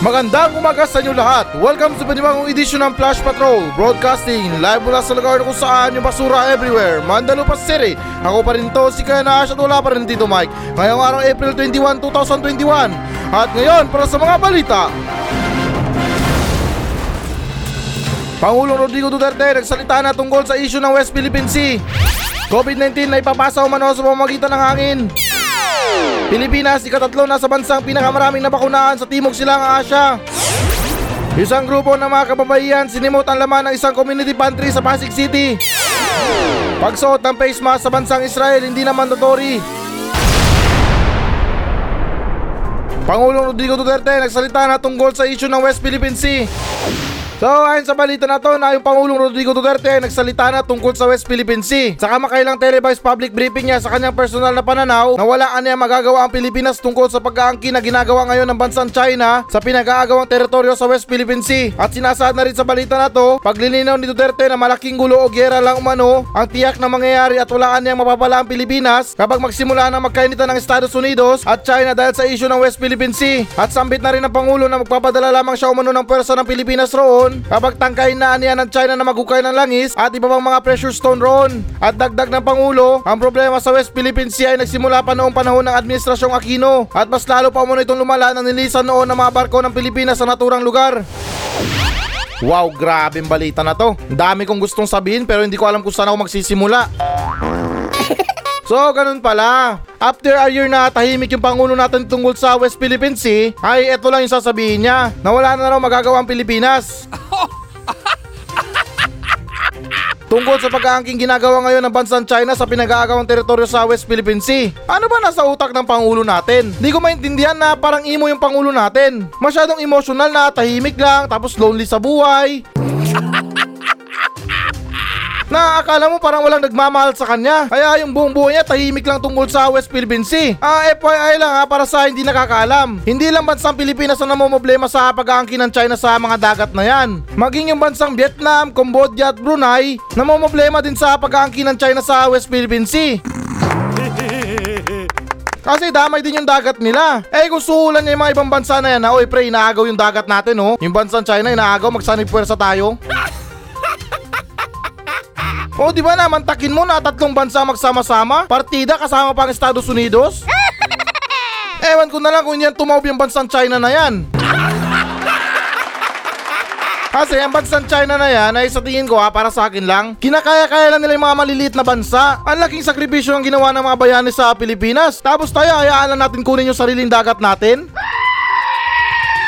Magandang umaga sa inyo lahat. Welcome sa panibagong edisyon ng Flash Patrol Broadcasting live mula sa lugar kung saan yung basura everywhere Mandalupa City. Ako pa rin to si Kaya Nash at wala pa rin Tito Mike. Ngayong araw April 21, 2021 At ngayon para sa mga balita. Pangulong Rodrigo Duterte nagsalita na tungkol sa issue ng West Philippine Sea. COVID-19 na ipapasa umano sa pamamagitan ng hangin Pilipinas, ikatatlo na sa bansang pinakamaraming nabakunahan sa Timog Silangang Asya. Isang grupo ng mga kababaihan sinimot ang laman ng isang community pantry sa Pasig City. Pagsuot ng face mask sa bansang Israel hindi na mandatory. Pangulong Rodrigo Duterte nagsalita na tungkol sa issue ng West Philippine Sea. So ayon sa balita na to na yung Pangulong Rodrigo Duterte ay nagsalita na tungkol sa West Philippine Sea. Sa kamakailang televised public briefing niya sa kanyang personal na pananaw na wala niya magagawa ang Pilipinas tungkol sa pag-aangkin na ginagawa ngayon ng bansang China sa pinag-aagawang teritoryo sa West Philippine Sea. At sinasaad na rin sa balita na to, paglilinaw ni Duterte na malaking gulo o gera lang umano ang tiyak na mangyayari at walaan niyang mapapala ang Pilipinas kapag magsimula na magkainitan ng Estados Unidos at China dahil sa issue ng West Philippine Sea. At sambit na rin ng Pangulo na magpapadala lamang siya umano ng pwersa ng Pilipinas roon kapag tangkayin na niya ng China na magukay ng langis at iba pang mga pressure stone roon. At dagdag ng Pangulo, ang problema sa West Philippine Sea ay nagsimula pa noong panahon ng Administrasyong Aquino at mas lalo pa umano itong lumala nang nilisan noon ng mga barko ng Pilipinas sa naturang lugar. Wow, grabe balita na to. Dami kong gustong sabihin pero hindi ko alam kung saan ako magsisimula. So, ganun pala. After a year na tahimik yung Pangulo natin tungkol sa West Philippine Sea, ay eto lang yung sasabihin niya, na wala na raw magagawa ang Pilipinas. Tungkol sa pag-aangking ginagawa ngayon ng bansang China sa pinag-aagawang teritoryo sa West Philippine Sea. Ano ba nasa utak ng Pangulo natin? Di ko maintindihan na parang imo yung Pangulo natin. Masyadong emotional na tahimik lang tapos lonely sa buhay. Na akala mo parang walang nagmamahal sa kanya. Kaya yung buong buhay niya tahimik lang tungkol sa West Philippine Sea. Ah, FYI lang ha, para sa hindi nakakaalam. Hindi lang bansang Pilipinas ang namomblema sa pag-aangkin ng China sa mga dagat na yan. Maging yung bansang Vietnam, Cambodia at Brunei, namomblema din sa pag-aangkin ng China sa West Philippine Sea. Kasi damay din yung dagat nila. Eh kung suhulan niya yung mga ibang bansa na yan na, oy pre, inaagaw yung dagat natin oh. Yung bansang China, inaagaw, magsanib puwersa tayo. O di ba naman takin mo na tatlong bansa magsama-sama? Partida kasama pang Estados Unidos? Ewan ko na lang kung yan tumaob yung bansang China na yan. Kasi ang bansang China na yan ay sa tingin ko ha, para sa akin lang, kinakaya-kaya lang nila yung mga maliliit na bansa. Ang laking sakripisyo ang ginawa ng mga bayani sa Pilipinas. Tapos tayo, hayaan lang natin kunin yung sariling dagat natin.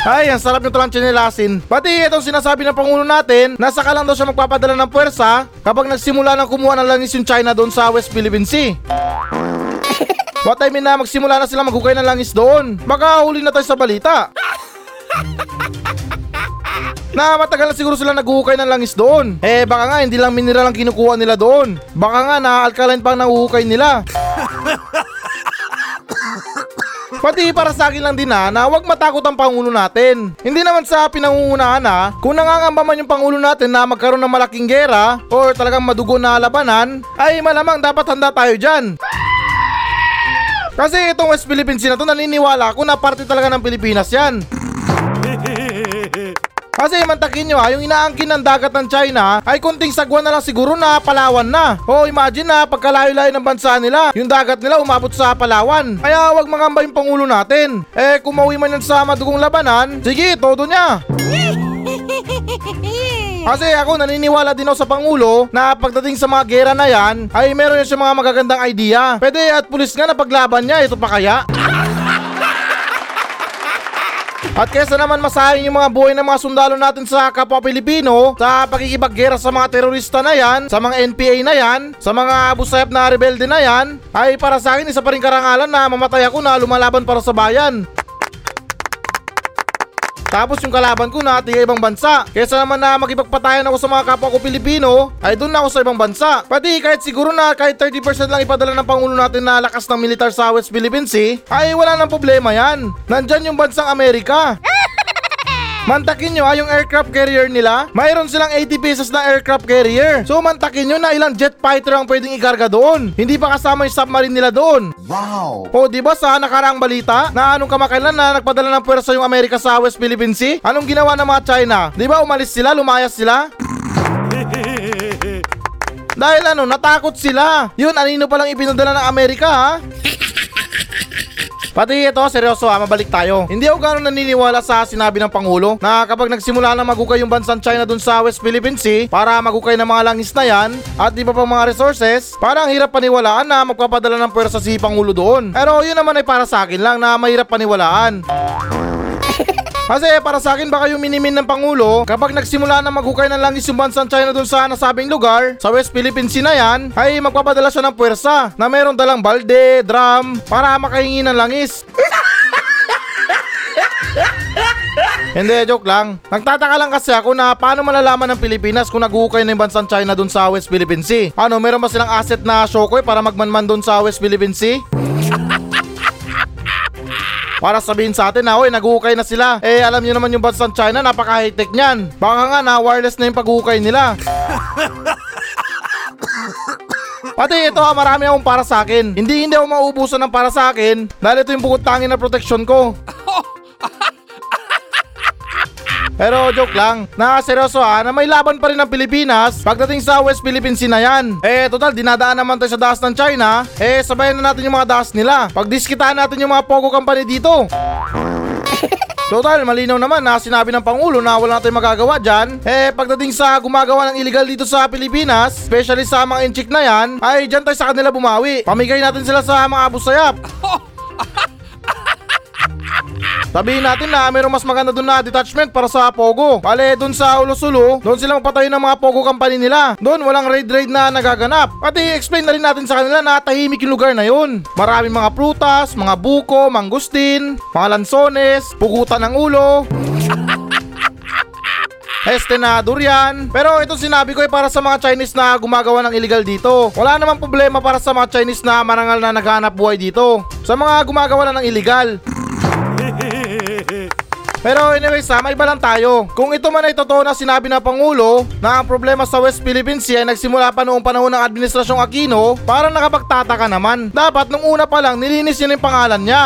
Ay, ang sarap nyo talang chinelasin. Pati itong sinasabi ng Pangulo natin, nasa ka lang daw siya magpapadala ng puwersa kapag nagsimula ng kumuha ng langis yung China doon sa West Philippine Sea. What I mean na magsimula na sila maghukay ng langis doon. Baka huli na tayo sa balita. Na matagal na siguro sila naghuhukay ng langis doon. Eh baka nga hindi lang mineral ang kinukuha nila doon. Baka nga na alkaline pang nahuhukay nila. Pati para sa akin lang din ha, na huwag matakot ang Pangulo natin. Hindi naman sa pinangungunahan ha, kung nangangamba man yung Pangulo natin na magkaroon ng malaking gera or talagang madugo na labanan, ay malamang dapat handa tayo dyan. Kasi itong West Philippine Sea na to, naniniwala ako na parte talaga ng Pilipinas yan. Kasi mantakin nyo ha, yung inaangkin ng dagat ng China ay kunting sagwan na lang siguro na Palawan na. O imagine na pagkalayo-layo ng bansa nila, yung dagat nila umabot sa Palawan. Kaya wag mangamba yung Pangulo natin. Eh kung mauwi man yan sa madugong labanan, sige, todo niya. Kasi ako naniniwala din ako sa Pangulo na pagdating sa mga gera na yan, ay meron yan siya mga magagandang idea. Pwede at pulis nga na paglaban niya, ito pa kaya? At kesa naman masayang yung mga buhay ng mga sundalo natin sa kapwa Pilipino sa pakikipaggera sa mga terorista na yan, sa mga NPA na yan, sa mga abusayap na rebelde na yan, ay para sa akin isa pa rin karangalan na mamatay ako na lumalaban para sa bayan. Tapos yung kalaban ko na tiga ibang bansa. Kesa naman na makipagpatayan ako sa mga kapwa ko Pilipino, ay doon na ako sa ibang bansa. Pati kahit siguro na kahit 30% lang ipadala ng Pangulo natin na lakas ng militar sa West Philippine Sea, ay wala nang problema yan. Nandyan yung bansang Amerika. Mantakin nyo ah, yung aircraft carrier nila, mayroon silang 80 pieces na aircraft carrier. So mantakin nyo na ilang jet fighter ang pwedeng ikarga doon. Hindi pa kasama yung submarine nila doon. Wow! O di ba sa nakaraang balita na anong kamakailan na nagpadala ng pwersa yung Amerika sa West Philippine Sea? Anong ginawa ng mga China? Di ba umalis sila, lumayas sila? Dahil ano, natakot sila. Yun, anino palang ipinadala ng Amerika ha? Pati ito, seryoso ha, mabalik tayo. Hindi ako gano'ng naniniwala sa sinabi ng Pangulo na kapag nagsimula na magukay yung bansang China dun sa West Philippine Sea para magukay ng mga langis na yan at di ba pang mga resources, parang hirap paniwalaan na magpapadala ng pwersa si Pangulo doon. Pero yun naman ay para sa akin lang na mahirap paniwalaan. Kasi para sa akin baka yung minimin ng Pangulo kapag nagsimula na maghukay ng langis yung bansang China dun sa nasabing lugar sa West Philippine Sea na yan ay magpapadala siya ng puwersa na meron dalang balde, drum para makahingi ng langis. Hindi, joke lang. Nagtataka lang kasi ako na paano malalaman ng Pilipinas kung naghukay na yung bansang China dun sa West Philippine Sea. Ano, meron ba silang asset na shokoy para magmanman dun sa West Philippine Sea? Para sabihin sa atin na, oy, naghukay na sila. Eh, alam niyo naman yung bansang China, napaka-high-tech niyan. Baka nga na wireless na yung paghukay nila. Pati ito ha, marami akong para sa akin. Hindi hindi ako mauubusan ng para sa akin dahil ito yung bukod tangin na proteksyon ko. Pero joke lang, na seryoso ha, na may laban pa rin ng Pilipinas pagdating sa West Philippine Sea na yan. Eh, total, dinadaan naman tayo sa daas ng China, eh, sabayan na natin yung mga daas nila. Pagdiskitahan natin yung mga Pogo Company dito. Total, malinaw naman na sinabi ng Pangulo na wala natin magagawa dyan. Eh, pagdating sa gumagawa ng illegal dito sa Pilipinas, especially sa mga inchik na yan, ay dyan tayo sa kanila bumawi. Pamigay natin sila sa mga abusayap. Sabihin natin na mayroong mas maganda doon na detachment para sa Pogo. Bale, doon sa Ulo-Sulo, doon sila magpatayo ng mga Pogo company nila. Doon walang raid-raid na nagaganap. At i-explain na rin natin sa kanila na tahimik yung lugar na yun. Maraming mga prutas, mga buko, mangustin, mga lansones, pugutan ng ulo. Este na durian. Pero ito sinabi ko ay para sa mga Chinese na gumagawa ng illegal dito. Wala namang problema para sa mga Chinese na marangal na naghahanap buhay dito. Sa mga gumagawa na ng illegal. Pero anyways ha, may iba lang tayo. Kung ito man ay totoo na sinabi ng Pangulo na ang problema sa West Philippine Sea ay nagsimula pa noong panahon ng Administrasyong Aquino, parang nakapagtataka naman. Dapat nung una pa lang nilinis niya yung pangalan niya.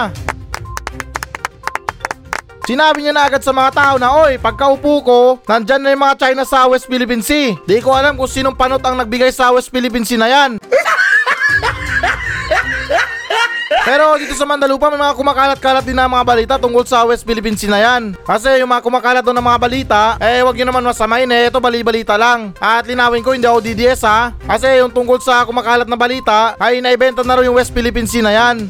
Sinabi niya na agad sa mga tao na oy, pagkaupo ko, nandyan na yung mga China sa West Philippine Sea. Di ko alam kung sinong panot ang nagbigay sa West Philippine Sea na yan. Pero dito sa Mandalupa may mga kumakalat-kalat din na mga balita tungkol sa West Philippine Sea na yan. Kasi yung mga kumakalat doon ng mga balita, eh wag nyo naman masamain eh, ito bali-balita lang. At linawin ko, hindi ako DDS ha. Kasi yung tungkol sa kumakalat na balita, ay naibenta na rin yung West Philippine Sea na yan.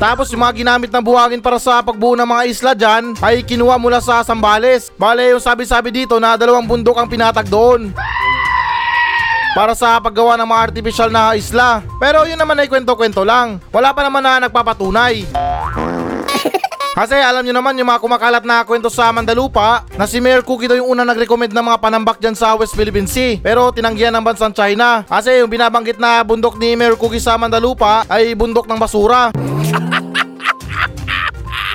Tapos yung mga ginamit na buhangin para sa pagbuo ng mga isla dyan ay kinuha mula sa Sambales. Bale yung sabi-sabi dito na dalawang bundok ang pinatag doon para sa paggawa ng mga artificial na isla. Pero yun naman ay kwento-kwento lang. Wala pa naman na nagpapatunay. Kasi alam nyo naman yung mga kumakalat na kwento sa Mandalupa na si Mayor Cookie daw yung unang nag-recommend ng mga panambak dyan sa West Philippine Sea. Pero tinanggihan ng bansang China. Kasi yung binabanggit na bundok ni Mayor Cookie sa Mandalupa ay bundok ng basura.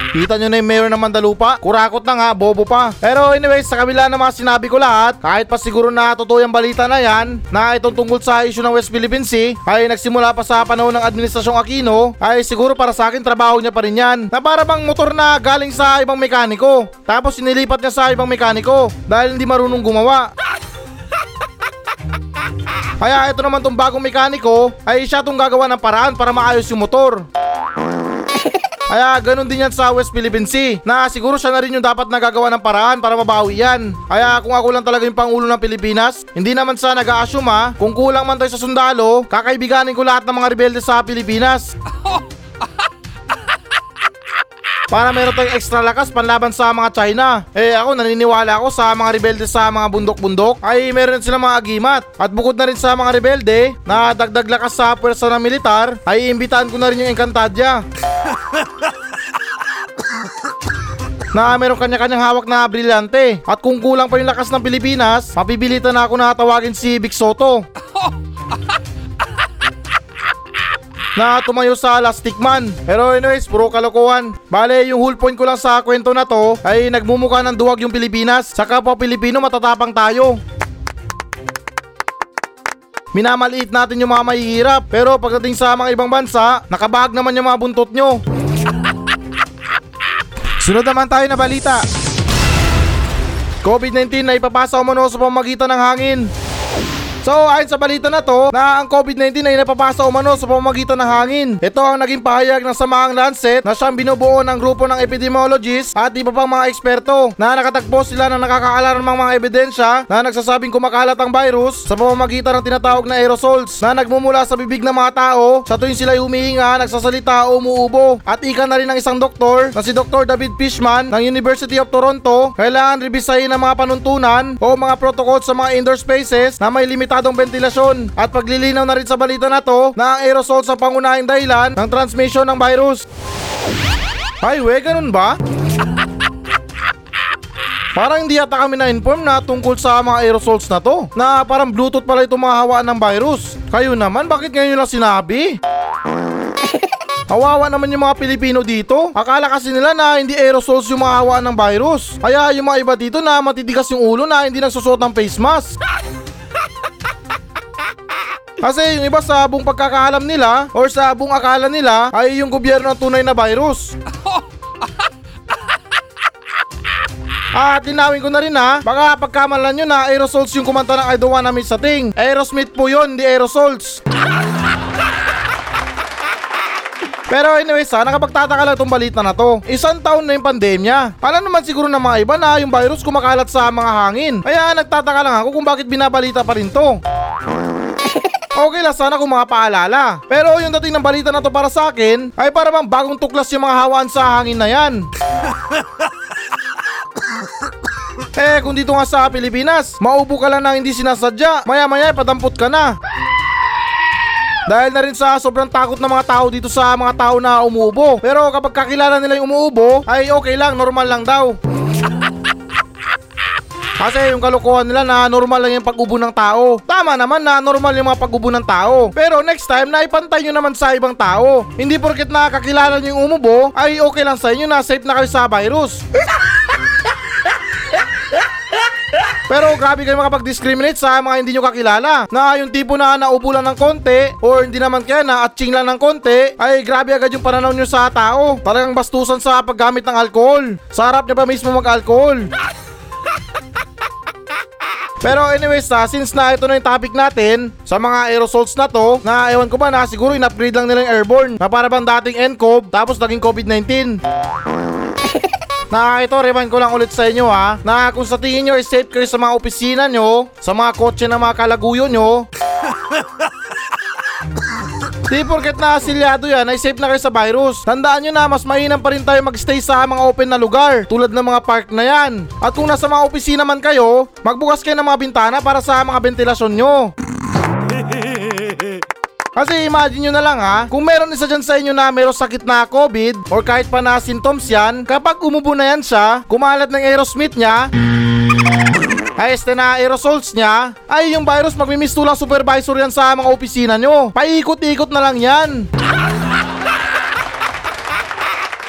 Kita nyo na yung mayor ng Mandalupa? Kurakot na nga, bobo pa. Pero anyways, sa kabila ng mga sinabi ko lahat, kahit pa siguro na totoo yung balita na yan, na itong tungkol sa issue ng West Philippine Sea, ay nagsimula pa sa panahon ng Administrasyong Aquino, ay siguro para sa akin trabaho niya pa rin yan. Na para bang motor na galing sa ibang mekaniko, tapos sinilipat niya sa ibang mekaniko dahil hindi marunong gumawa. Kaya ito naman tong bagong mekaniko ay siya tong gagawa ng paraan para maayos yung motor. Kaya ganun din yan sa West Philippine Sea na siguro siya na rin yung dapat nagagawa ng paraan para mabawi yan. Kaya kung ako lang talaga yung Pangulo ng Pilipinas, hindi naman sa nag-a-assume ha, kung kulang man tayo sa sundalo, kakaibiganin ko lahat ng mga rebelde sa Pilipinas. Para meron tayong extra lakas panlaban sa mga China. Eh ako naniniwala ako sa mga rebelde sa mga bundok-bundok ay meron silang mga agimat. At bukod na rin sa mga rebelde na dagdag lakas sa pwersa ng militar ay imbitahan ko na rin yung Encantadia. Na meron kanya-kanyang hawak na brilyante. At kung kulang pa yung lakas ng Pilipinas, mapipilitan na ako na tawagin si Vic Soto. na tumayo sa Lastic Man. Pero anyways, puro kalokohan. Bale, yung whole point ko lang sa kwento na to ay nagmumukha ng duwag yung Pilipinas. Sa kapwa Pilipino, matatapang tayo. Minamaliit natin yung mga mahihirap. Pero pagdating sa mga ibang bansa, nakabahag naman yung mga buntot nyo. Sunod naman tayo na balita. COVID-19 na ipapasa umano sa pamamagitan ng hangin. So ayon sa balita na to na ang COVID-19 ay napapasa umano sa pamamagitan ng hangin. Ito ang naging pahayag ng samaang Lancet na siyang binubuo ng grupo ng epidemiologists at iba pang mga eksperto na nakatagpo sila ng nakakaalarmang mga ebidensya na nagsasabing kumakalat ang virus sa pamamagitan ng tinatawag na aerosols na nagmumula sa bibig ng mga tao sa tuwing sila humihinga, nagsasalita o umuubo. At ika na rin ng isang doktor na si Dr. David Fishman ng University of Toronto kailangan rebisahin ang mga panuntunan o mga protocol sa mga indoor spaces na may limitadong ventilasyon at paglilinaw na rin sa balita na to na ang aerosol sa pangunahing dahilan ng transmission ng virus. Ay, we, ganun ba? Parang hindi yata kami na-inform na tungkol sa mga aerosols na to. Na parang bluetooth pala itong mga ng virus. Kayo naman, bakit ngayon lang sinabi? Kawawa naman yung mga Pilipino dito. Akala kasi nila na hindi aerosols yung mga hawaan ng virus. Kaya yung mga iba dito na matitigas yung ulo na hindi nagsusot ng face mask. Kasi yung iba sa buong pagkakaalam nila or sa buong akala nila ay yung gobyerno ang tunay na virus. At linawin ko na rin ha, baka pagkamalan nyo na aerosols yung kumanta ng I don't wanna miss a thing. Aerosmith po yun, hindi aerosols. Pero anyways ha, nakapagtataka lang itong balita na to. Isang taon na yung pandemya. Alam naman siguro ng mga iba na yung virus kumakalat sa mga hangin. Kaya nagtataka lang ako kung bakit binabalita pa rin to. Okay lang sana kung mga paalala. Pero yung dating ng balita na to para sa akin, ay para bang bagong tuklas yung mga hawaan sa hangin na yan. eh kung dito nga sa Pilipinas, maubo ka lang na hindi sinasadya, maya maya padampot ka na. Dahil na rin sa sobrang takot ng mga tao dito sa mga tao na umuubo. Pero kapag kakilala nila yung umuubo, ay okay lang, normal lang daw. Kasi yung kalokohan nila na normal lang yung pag-ubo ng tao. Tama naman na normal yung mga pag-ubo ng tao. Pero next time na ipantay nyo naman sa ibang tao. Hindi porket nakakakilala nyo yung umubo, ay okay lang sa inyo na safe na kayo sa virus. Pero grabe kayo makapag-discriminate sa mga hindi nyo kakilala. Na yung tipo na naubo lang ng konti or hindi naman kaya na atching lang ng konti ay grabe agad yung pananaw nyo sa tao. Talagang bastusan sa paggamit ng alcohol. Sa harap niya pa mismo mag-alcohol. Pero anyways ha, since na ito na yung topic natin sa mga aerosols na to, na ewan ko ba na siguro in-upgrade lang nila yung airborne na para bang dating NCOV tapos naging COVID-19. Na ito, remind ko lang ulit sa inyo ha, na kung sa tingin nyo is safe kayo sa mga opisina nyo, sa mga kotse ng mga kalaguyo nyo, Di porket na asilyado yan ay safe na kayo sa virus. Tandaan nyo na mas mainam pa rin tayo magstay sa mga open na lugar tulad ng mga park na yan. At kung nasa mga opisina man kayo, magbukas kayo ng mga bintana para sa mga ventilasyon nyo. Kasi imagine nyo na lang ha, kung meron isa dyan sa inyo na meron sakit na COVID or kahit pa na symptoms yan, kapag umubo na yan siya, kumalat ng aerosmith niya, ay este na aerosols niya, ay yung virus magmimistulang supervisor yan sa mga opisina nyo. Paikot-ikot na lang yan.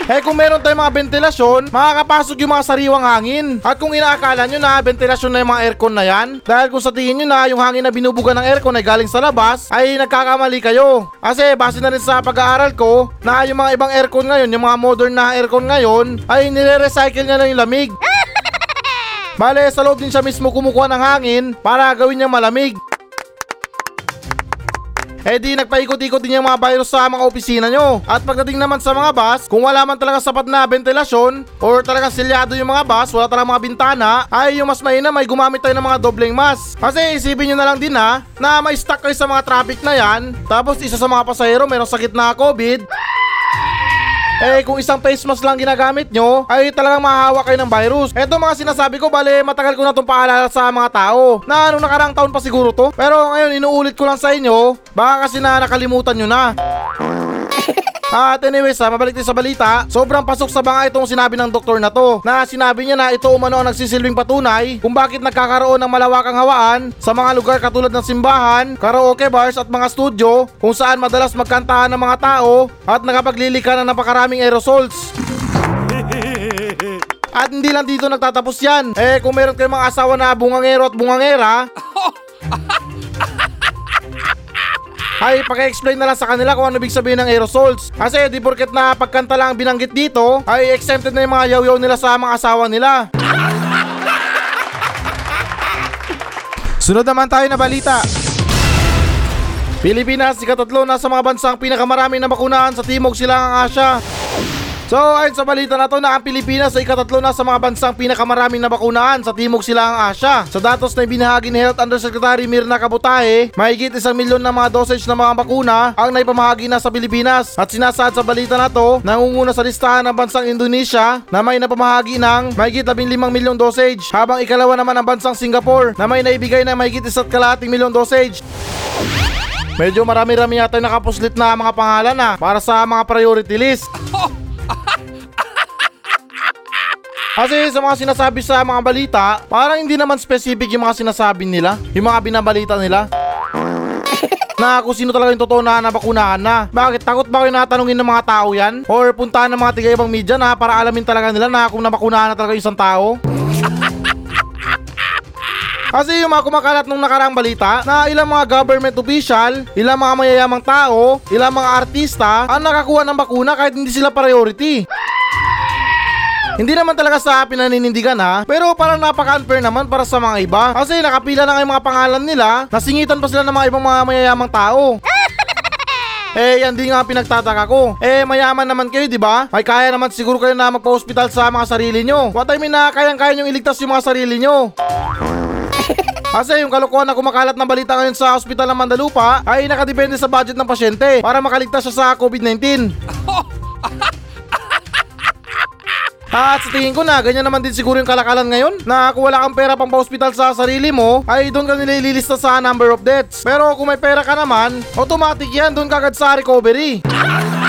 Eh kung meron tayong mga ventilasyon, makakapasok yung mga sariwang hangin. At kung inaakala nyo na ventilasyon na yung mga aircon na yan, dahil kung sa tingin nyo na yung hangin na binubuga ng aircon ay galing sa labas, ay nagkakamali kayo. Kasi base na rin sa pag-aaral ko, na yung mga ibang aircon ngayon, yung mga modern na aircon ngayon, ay nire-recycle niya lang yung lamig. Bale, sa loob din siya mismo kumukuha ng hangin para gawin niyang malamig. Eh di nagpaikot-ikot din yung mga virus sa mga opisina nyo. At pagdating naman sa mga bus, kung wala man talaga sapat na ventilasyon or talagang silyado yung mga bus, wala talagang mga bintana, ay yung mas mainam ay gumamit tayo ng mga dobleng mask. Kasi isipin nyo na lang din ha, na may stuck kayo sa mga traffic na yan, tapos isa sa mga pasahero mayroong sakit na COVID, eh kung isang face mask lang ginagamit nyo, ay talagang mahahawa kayo ng virus. Eto mga sinasabi ko, bale matagal ko na itong paalala sa mga tao. Na anong nakarang taon pa siguro to. Pero ngayon inuulit ko lang sa inyo, baka kasi na nakalimutan nyo na. At anyways, ha, mabalik tayo sa balita. Sobrang pasok sa banga itong sinabi ng doktor na to. Na sinabi niya na ito umano ang nagsisilbing patunay kung bakit nagkakaroon ng malawakang hawaan sa mga lugar katulad ng simbahan, karaoke bars at mga studio kung saan madalas magkantahan ng mga tao at nakapaglilika ng napakaraming aerosols. At hindi lang dito nagtatapos yan. Eh kung meron kayong mga asawa na bungangero at bungangera, ay paki-explain na lang sa kanila kung ano ibig sabihin ng aerosols. Kasi di porket na pagkanta lang ang binanggit dito, ay exempted na yung mga yaw nila sa mga asawa nila. Sunod naman tayo na balita. Pilipinas, ikatatlo na sa mga bansang pinakamaraming na bakunahan sa Timog Silangang Asya. So ayon sa balita na to na ang Pilipinas ay ikatatlo na sa mga bansang pinakamaraming na bakunahan sa Timog Silangang Asya. Sa datos na ibinahagi ni Health Undersecretary Mirna Kabutahe, mahigit isang milyon na mga dosage ng mga bakuna ang naipamahagi na sa Pilipinas. At sinasaad sa balita na to, nangunguna sa listahan ng bansang Indonesia na may napamahagi ng mahigit 15 milyong dosage, habang ikalawa naman ang bansang Singapore na may naibigay ng mahigit isa't kalahating milyong dosage. Medyo marami-rami yata nakapuslit na mga pangalan na para sa mga priority list. Kasi sa mga sinasabi sa mga balita, parang hindi naman specific yung mga sinasabi nila, yung mga binabalita nila. na kung sino talaga yung totoo na nabakunahan na. Bakit? Takot ba kayo na tanungin ng mga tao yan? Or puntahan ng mga tiga ibang media na para alamin talaga nila na kung nabakunahan na talaga yung isang tao? Kasi yung mga kumakalat nung nakaraang balita na ilang mga government official, ilang mga mayayamang tao, ilang mga artista ang nakakuha ng bakuna kahit hindi sila priority. Hindi naman talaga sa pinaninindigan ha, pero parang napaka-unfair naman para sa mga iba. Kasi nakapila na nga mga pangalan nila, nasingitan pa sila ng mga ibang mga mayayamang tao. Eh, yan din nga pinagtataka ko. Eh, mayaman naman kayo, di ba? Ay, kaya naman siguro kayo na magpa-hospital sa mga sarili nyo. What I mean na kayang-kaya nyong iligtas yung mga sarili nyo. Kasi yung kalokohan na kumakalat ng balita ngayon sa ospital ng Mandalupa ay nakadepende sa budget ng pasyente para makaligtas siya sa COVID-19. At sa tingin ko na, ganyan naman din siguro yung kalakalan ngayon na kung wala kang pera pang pa-hospital sa sarili mo, ay doon ka nila ililista sa number of deaths. Pero kung may pera ka naman, automatic yan, doon kagad sa recovery.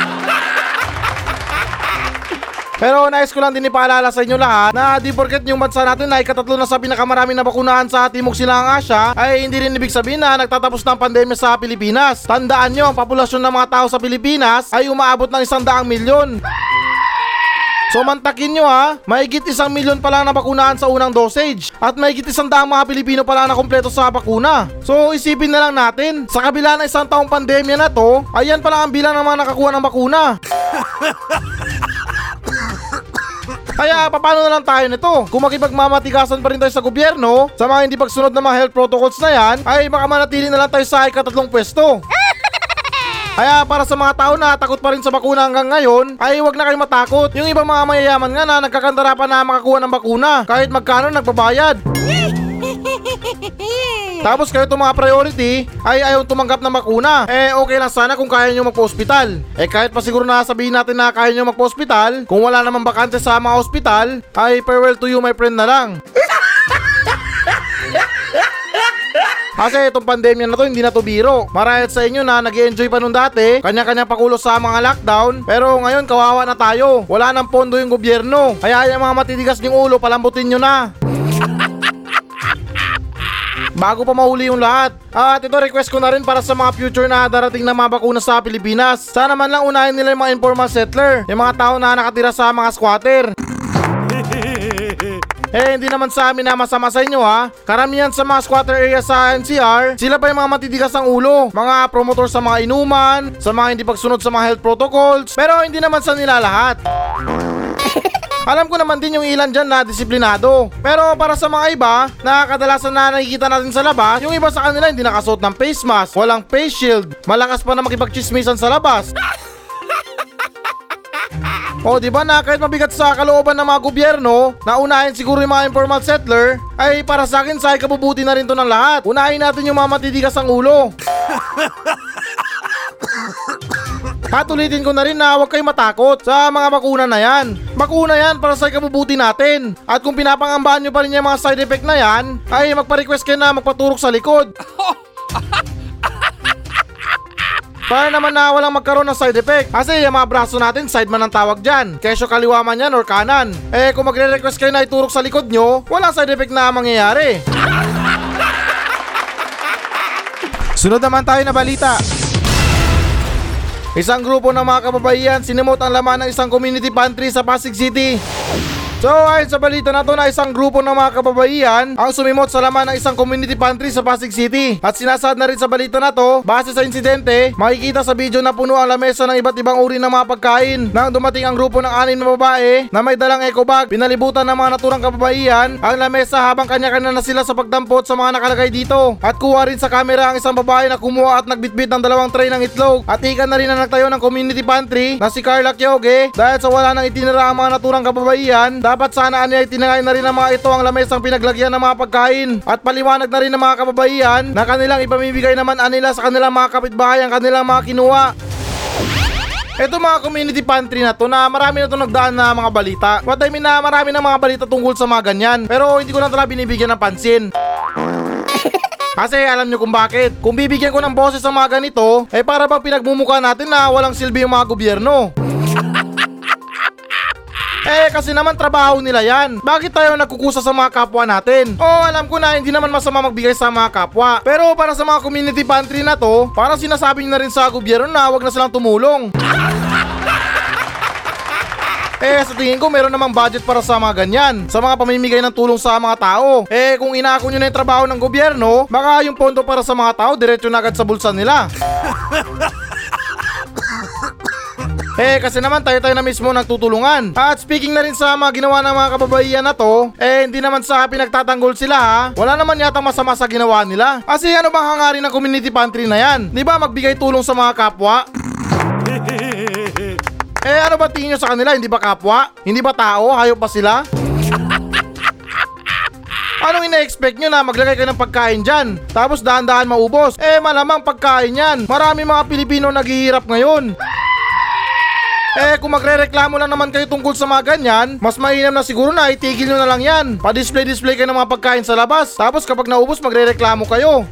Pero nais ko lang din ipaalala sa inyo lahat na di porket yung bansa natin ay katatlo na sa pinakamarami na bakunahan sa Timog Silangang Asya ay hindi rin ibig sabihin na nagtatapos na ang pandemya sa Pilipinas. Tandaan nyo, ang populasyon ng mga tao sa Pilipinas ay umaabot ng isang daang milyon. So mantakin nyo ha, mahigit isang milyon pa lang na bakunahan sa unang dosage at mahigit isang daang mga Pilipino pa lang na kompleto sa bakuna. So isipin na lang natin, sa kabila ng isang taong pandemya na to, ayan pa lang ang bilang ng mga nakakuha ng bakuna. Kaya paano na lang tayo nito? Kung makipagmamatigasan pa rin tayo sa gobyerno, sa mga hindi pagsunod ng mga health protocols na yan, ay baka manatili na lang tayo sa ikatatlong pwesto. Kaya para sa mga tao na takot pa rin sa bakuna hanggang ngayon, ay huwag na kayo matakot. Yung ibang mga mayayaman nga na nagkakandara pa na makakuha ng bakuna, kahit magkano nagbabayad. Tapos kayo itong mga priority ay ayaw tumanggap ng bakuna. Eh okay lang sana kung kaya nyo magpa-hospital. Eh kahit pa siguro na sabihin natin na kaya nyo magpa-hospital, kung wala namang bakante sa mga hospital, ay farewell to you my friend na lang. Kasi itong pandemya na to hindi na to biro. Marahil sa inyo na nag enjoy pa nung dati, kanya-kanya pakulo sa mga lockdown, pero ngayon kawawa na tayo. Wala nang pondo yung gobyerno. Kaya yung mga matitigas ng ulo, palambutin nyo na. Bago pa mahuli yung lahat. At ito request ko na rin para sa mga future na darating na mga bakuna sa Pilipinas. Sana man lang unahin nila yung mga informal settler, yung mga tao na nakatira sa mga squatter. Eh, hindi naman sa amin na masama sa inyo ha. Karamihan sa mga squatter area sa NCR, sila pa yung mga matitigas ang ulo. Mga promotor sa mga inuman, sa mga hindi pagsunod sa mga health protocols. Pero hindi naman sa nila lahat. Alam ko naman din yung ilan dyan na disiplinado. Pero para sa mga iba, na kadalasan na nakikita natin sa labas, yung iba sa kanila hindi nakasuot ng face mask, walang face shield, malakas pa na makipagchismisan sa labas. O di ba na kahit mabigat sa kalooban ng mga gobyerno, na unahin siguro yung mga informal settler, ay para sa akin sa ikabubuti na rin to ng lahat. Unahin natin yung mga matitigas ang ulo. At ulitin ko na rin na huwag kayong matakot sa mga bakuna na yan. Bakuna yan para sa ikabubuti natin. At kung pinapangambahan nyo pa rin yung mga side effect na yan, ay magpa-request kayo na magpaturok sa likod. Para naman na walang magkaroon ng side effect. Kasi yung mga braso natin, side man ang tawag dyan. Kesyo kaliwa man yan or kanan. Eh kung magre-request kayo na iturok sa likod nyo, walang side effect na mangyayari. Sunod naman tayo na balita. Isang grupo ng mga kababaihan sinimot ang laman ng isang community pantry sa Pasig City. So ayon sa balita na to na isang grupo ng mga kababaihan ang sumimot sa laman ng isang community pantry sa Pasig City. At sinasad na rin sa balita na to, base sa insidente, makikita sa video na puno ang lamesa ng iba't ibang uri ng mga pagkain. Nang dumating ang grupo ng anim na babae na may dalang eco bag, pinalibutan ng mga naturang kababaihan ang lamesa habang kanya-kanya na sila sa pagdampot sa mga nakalagay dito. At kuha rin sa camera ang isang babae na kumuha at nagbitbit ng dalawang tray ng itlog. At ika na rin na nagtayo ng community pantry na si Carla Kyoge dahil sa wala nang itinira ang mga naturang kababaihan, dapat sana niya itinangay na rin ng mga ito ang lamesang pinaglagyan ng mga pagkain. At paliwanag na rin ng mga kababaihan na kanilang ipamimigay naman anila sa kanilang mga kapitbahay ang kanilang mga kinuha. Ito mga community pantry na to na marami na to nagdaan na mga balita. What I mean na marami na mga balita tungkol sa mga ganyan. Pero hindi ko lang talaga binibigyan ng pansin. Kasi alam nyo kung bakit. Kung bibigyan ko ng boses sa mga ganito, eh para bang pinagmumukha natin na walang silbi yung mga gobyerno. Eh kasi naman trabaho nila yan. Bakit tayo nagkukusa sa mga kapwa natin? Oh, alam ko na hindi naman masama magbigay sa mga kapwa. Pero para sa mga community pantry na to, parang sinasabi nyo na rin sa gobyerno na wag na silang tumulong. Eh sa tingin ko meron namang budget para sa mga ganyan Sa mga pamimigay ng tulong sa mga tao Eh kung inaako nyo na yung trabaho ng gobyerno Baka yung pondo para sa mga tao diretso na agad sa bulsa nila Eh kasi naman tayo-tayo na mismo nagtutulungan At speaking na rin sa mga ginawa ng mga kababaihan na to Eh hindi naman sa pinagtatanggol sila ha Wala naman yata masama sa ginawa nila Kasi ano bang hangarin ng community pantry na yan? Di ba magbigay tulong sa mga kapwa? Eh ano ba tingin nyo sa kanila? Hindi ba kapwa? Hindi ba tao? Hayop ba sila? Anong ina-expect nyo na maglagay kayo ng pagkain dyan? Tapos dahan-dahan maubos? Eh malamang pagkain yan. Marami mga Pilipino naghihirap ngayon. Eh kung magre-reklamo lang naman kayo tungkol sa mga ganyan, mas mainam na siguro na itigil nyo na lang yan. Pa-display-display kayo ng mga pagkain sa labas. Tapos kapag naubos magre-reklamo kayo.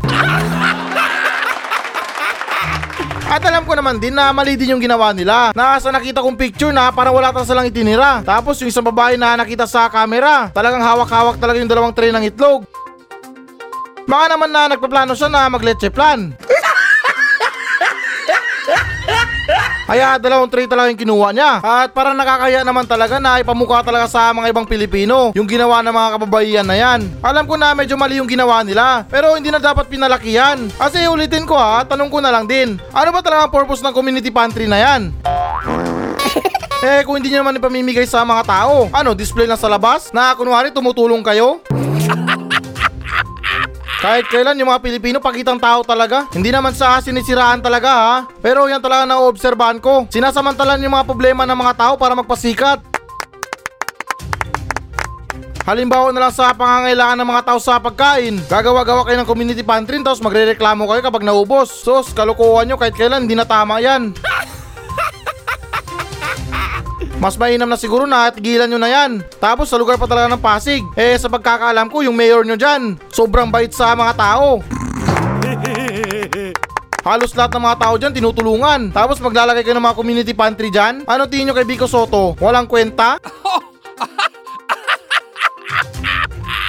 At alam ko naman din na mali din yung ginawa nila. Nasa nakita kong picture na parang wala talaga silang itinira. Tapos yung isang babae na nakita sa camera, talagang hawak-hawak talaga yung dalawang tray ng itlog. Baka naman na nagpaplano siya na mag-leche plan. Kaya dalawang tray talaga yung kinuha niya. At parang nakakaya naman talaga na ipamukha talaga sa mga ibang Pilipino yung ginawa ng mga kababaihan na yan. Alam ko na medyo mali yung ginawa nila. Pero hindi na dapat pinalakihan. Kasi ulitin ko ha, tanong ko na lang din. Ano ba talaga ang purpose ng community pantry na yan? eh kung hindi nyo naman ipamimigay sa mga tao, ano display lang sa labas? Na kunwari tumutulong kayo? Kahit kailan yung mga Pilipino pakitang tao talaga. Hindi naman sa sinisiraan talaga ha. Pero yan talaga na obserbahan ko. Sinasamantalan yung mga problema ng mga tao para magpasikat. Halimbawa na lang sa pangangailangan ng mga tao sa pagkain. Gagawa-gawa kayo ng community pantry tapos magre-reklamo kayo kapag naubos. Sos, kalukuhan nyo kahit kailan hindi na tama yan. Mas mainam na siguro na tigilan nyo na yan. Tapos sa lugar pa talaga ng Pasig. Eh sa pagkakaalam ko yung mayor nyo dyan, sobrang bait sa mga tao. Halos lahat ng mga tao dyan tinutulungan. Tapos maglalagay kayo ng mga community pantry dyan. Ano tingin nyo kay Vico Soto? Walang kwenta?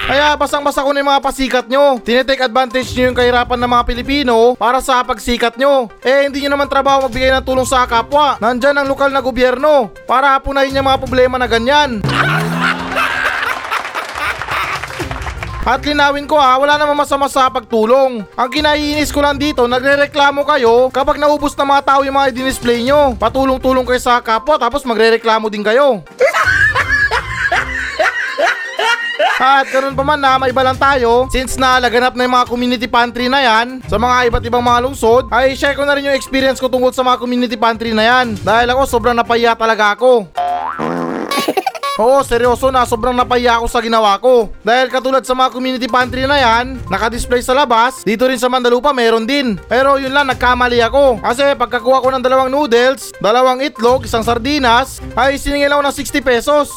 Kaya basang-basa ko na yung mga pasikat nyo. Tinetake advantage nyo yung kahirapan ng mga Pilipino para sa pagsikat nyo. Eh hindi nyo naman trabaho magbigay ng tulong sa kapwa. Nandyan ang lokal na gobyerno para hapunayin yung mga problema na ganyan. At linawin ko ha, wala namang masama sa pagtulong. Ang kinaiinis ko lang dito, nagre-reklamo kayo kapag naubos na mga tao yung mga i-display nyo. Patulong-tulong kayo sa kapwa tapos magre-reklamo din kayo. At ganun pa man na may iba lang tayo Since na laganap na yung mga community pantry na yan Sa mga iba't ibang mga lungsod Ay share ko na rin yung experience ko tungkol sa mga community pantry na yan Dahil ako sobrang napaya talaga ako Oo, seryoso na, sobrang napaya ako sa ginawa ko. Dahil katulad sa mga community pantry na yan, nakadisplay sa labas, dito rin sa Mandalupa meron din. Pero yun lang, nagkamali ako. Kasi pagkakuha ko ng dalawang noodles, dalawang itlog, isang sardinas, ay siningil ako ng 60 pesos.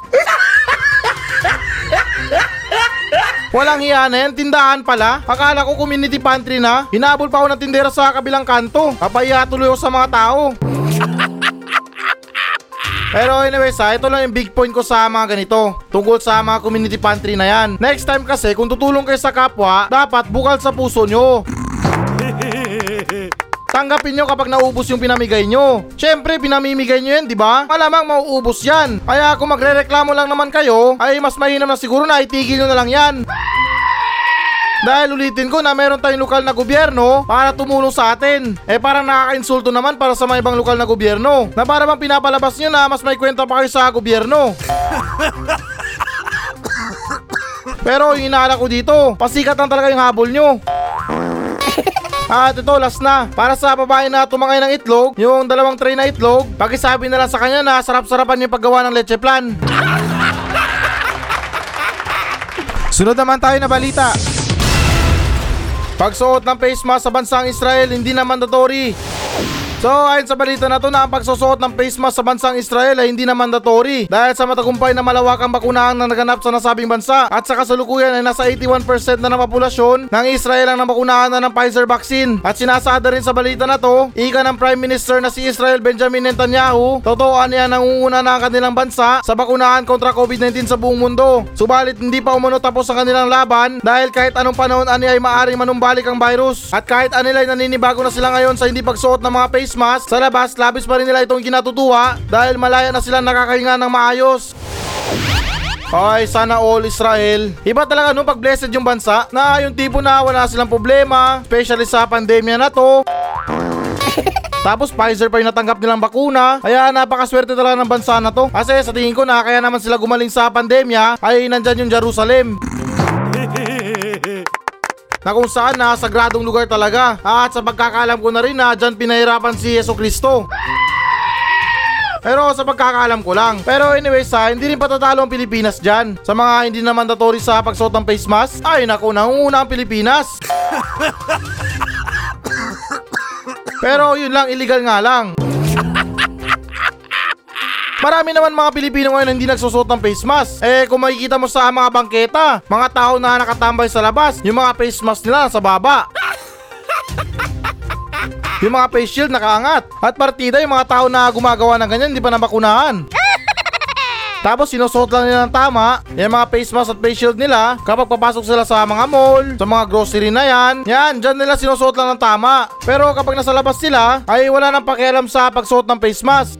Walang hiya na yan, tindahan pala. Akala ko community pantry na. Hinabol pa ako ng tindera sa kabilang kanto. Papaya tuloy ako sa mga tao. Pero anyways ha, ito lang yung big point ko sa mga ganito. Tungkol sa mga community pantry na yan. Next time kasi, kung tutulong kayo sa kapwa, dapat bukal sa puso nyo. Tanggapin nyo kapag naubos yung pinamigay nyo. Siyempre, pinamimigay nyo yan, di ba? Malamang mauubos yan. Kaya kung magre-reklamo lang naman kayo, ay mas mainam na siguro na itigil nyo na lang yan. Dahil ulitin ko na meron tayong lokal na gobyerno para tumulong sa atin. Eh parang nakaka-insulto naman para sa mga ibang lokal na gobyerno. Na para bang pinapalabas nyo na mas may kwenta pa kayo sa gobyerno. Pero yung inaala ko dito, pasikat lang talaga yung habol nyo. At ito, last na. Para sa babae na tumangay ng itlog, yung dalawang tray na itlog, pakisabi na lang sa kanya na sarap-sarapan yung paggawa ng leche plan. Sunod naman tayo na balita. Pagsuot ng face mask sa bansang Israel hindi na mandatory. So ayon sa balita na to na ang pagsusuot ng face mask sa bansang Israel ay hindi na mandatory. Dahil sa matagumpay na malawakang bakunahan na naganap sa nasabing bansa at sa kasalukuyan ay nasa 81% na ng populasyon ng Israel ang nabakunahan na ng Pfizer vaccine. At sinasada rin sa balita na to ika ng Prime Minister na si Israel Benjamin Netanyahu totoo niya nangunguna na ang kanilang bansa sa bakunahan kontra COVID-19 sa buong mundo. Subalit hindi pa umano tapos ang kanilang laban dahil kahit anong panahon ani ay maaring manumbalik ang virus. At kahit anilay naninibago na sila ngayon sa hindi pagsuot ng mga face mask sa labas labis pa rin nila itong kinatutuwa dahil malaya na sila nakakahinga ng maayos ay, sana all Israel. Iba talaga nung pag-blessed yung bansa na yung tipo na wala silang problema, especially sa pandemya na to. Tapos Pfizer pa yung natanggap nilang bakuna. Kaya napakaswerte talaga ng bansa na to. Kasi sa tingin ko na kaya naman sila gumaling sa pandemya ay nandyan yung Jerusalem. Na kung saan na sagradong lugar talaga. At sa pagkakalam ko na rin na dyan pinahirapan si Yeso Kristo. Pero sa pagkakaalam ko lang. Pero anyways ha, hindi rin patatalo ang Pilipinas dyan. Sa mga hindi na mandatory sa pagsuot ng face mask, ay naku, nangunguna ang Pilipinas. Pero yun lang, illegal nga lang. Marami naman mga Pilipino ngayon hindi nagsusot ng face mask. Eh kung makikita mo sa mga bangketa, mga tao na nakatambay sa labas, yung mga face mask nila sa baba. Yung mga face shield nakaangat. At partida yung mga tao na gumagawa ng ganyan, hindi pa nabakunahan. Tapos sinusuot lang nila ng tama yung mga face mask at face shield nila kapag papasok sila sa mga mall, sa mga grocery na yan. Yan, dyan nila sinusuot lang ng tama. Pero kapag nasa labas sila, ay wala nang pakialam sa pagsuot ng face mask.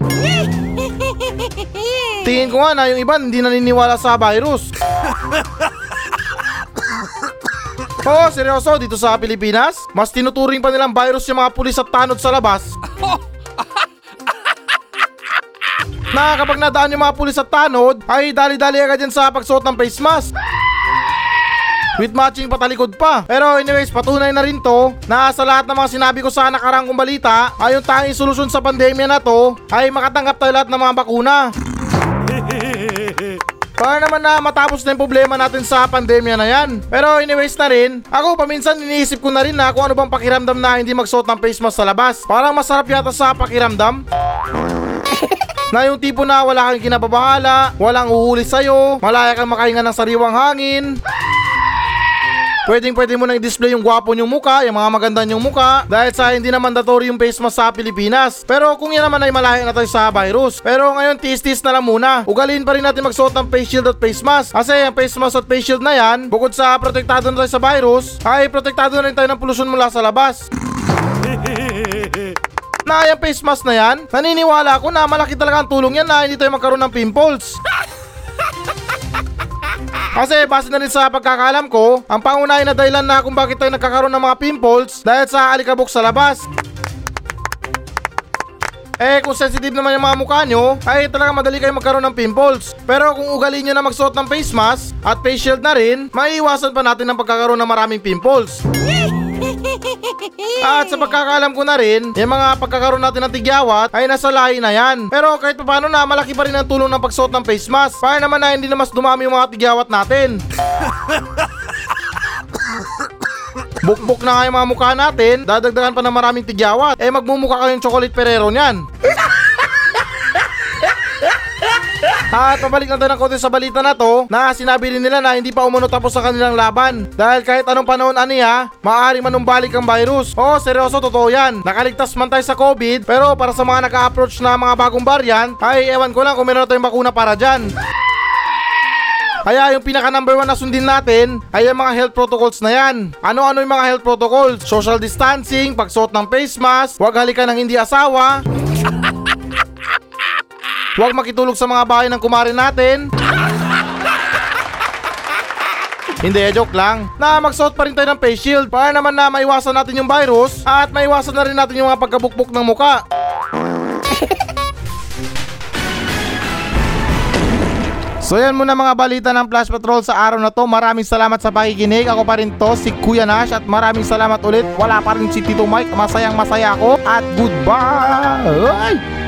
Tingin ko nga na yung iba hindi naniniwala sa virus. Oo, seryoso, dito sa Pilipinas, mas tinuturing pa nilang virus yung mga pulis at tanod sa labas. na kapag nadaan yung mga pulis at tanod, ay dali-dali agad yan sa pagsuot ng face mask. With matching patalikod pa. Pero anyways, patunay na rin to na sa lahat ng mga sinabi ko sa nakarang kong balita ay yung tanging solusyon sa pandemya na to ay makatanggap tayo lahat ng mga bakuna. Para naman na matapos na yung problema natin sa pandemya na yan. Pero anyways na rin, ako paminsan iniisip ko na rin na kung ano bang pakiramdam na hindi magsuot ng face mask sa labas. Parang masarap yata sa pakiramdam. na yung tipo na wala kang kinababahala, walang uhuli sa'yo, malaya kang makahinga ng sariwang hangin. Pwedeng pwede mo nang i-display yung gwapo nyong muka, yung mga maganda nyong muka, dahil sa hindi na mandatory yung face mask sa Pilipinas. Pero kung yan naman ay malayo na tayo sa virus. Pero ngayon, tis-tis na lang muna. Ugaliin pa rin natin magsuot ng face shield at face mask. Kasi ang face mask at face shield na yan, bukod sa protektado na tayo sa virus, ay protektado na rin tayo ng polusyon mula sa labas. na yung face mask na yan, naniniwala ako na malaki talaga ang tulong yan na hindi tayo magkaroon ng pimples. Kasi base na rin sa pagkakalam ko, ang pangunahin na dahilan na kung bakit tayo nagkakaroon ng mga pimples dahil sa alikabok sa labas. Eh kung sensitive naman yung mga mukha nyo, ay talaga madali kayo magkaroon ng pimples. Pero kung ugali nyo na magsuot ng face mask at face shield na rin, maiiwasan pa natin ang pagkakaroon ng maraming pimples. At sa pagkakalam ko na rin, yung mga pagkakaroon natin ng tigyawat ay nasa lahi na yan. Pero kahit pa paano na, malaki pa rin ang tulong ng pagsuot ng face mask. Para naman na hindi na mas dumami yung mga tigyawat natin. Bukbok na nga yung mga mukha natin, dadagdagan pa ng maraming tigyawat. Eh magmumukha kayong chocolate perero niyan. At pabalik na tayo ng konti sa balita na to na sinabi rin nila na hindi pa umuno tapos sa kanilang laban. Dahil kahit anong panahon aniya, maaaring manumbalik ang virus. Oo, seryoso, totoo yan. Nakaligtas man tayo sa COVID, pero para sa mga naka-approach na mga bagong variant, ay ewan ko lang kung meron na tayong bakuna para dyan. Kaya yung pinaka number one na sundin natin ay yung mga health protocols na yan. Ano-ano yung mga health protocols? Social distancing, pagsuot ng face mask, huwag halikan ng hindi asawa, huwag makitulog sa mga bahay ng kumarin natin, hindi, eh, joke lang. Na magsuot pa rin tayo ng face shield para naman na maiwasan natin yung virus at maiwasan na rin natin yung mga pagkabukbok ng muka. So yan muna mga balita ng Flash Patrol sa araw na to. Maraming salamat sa pakikinig. Ako pa rin to, si Kuya Nash. At maraming salamat ulit. Wala pa rin si Tito Mike. Masayang masaya ako. At goodbye!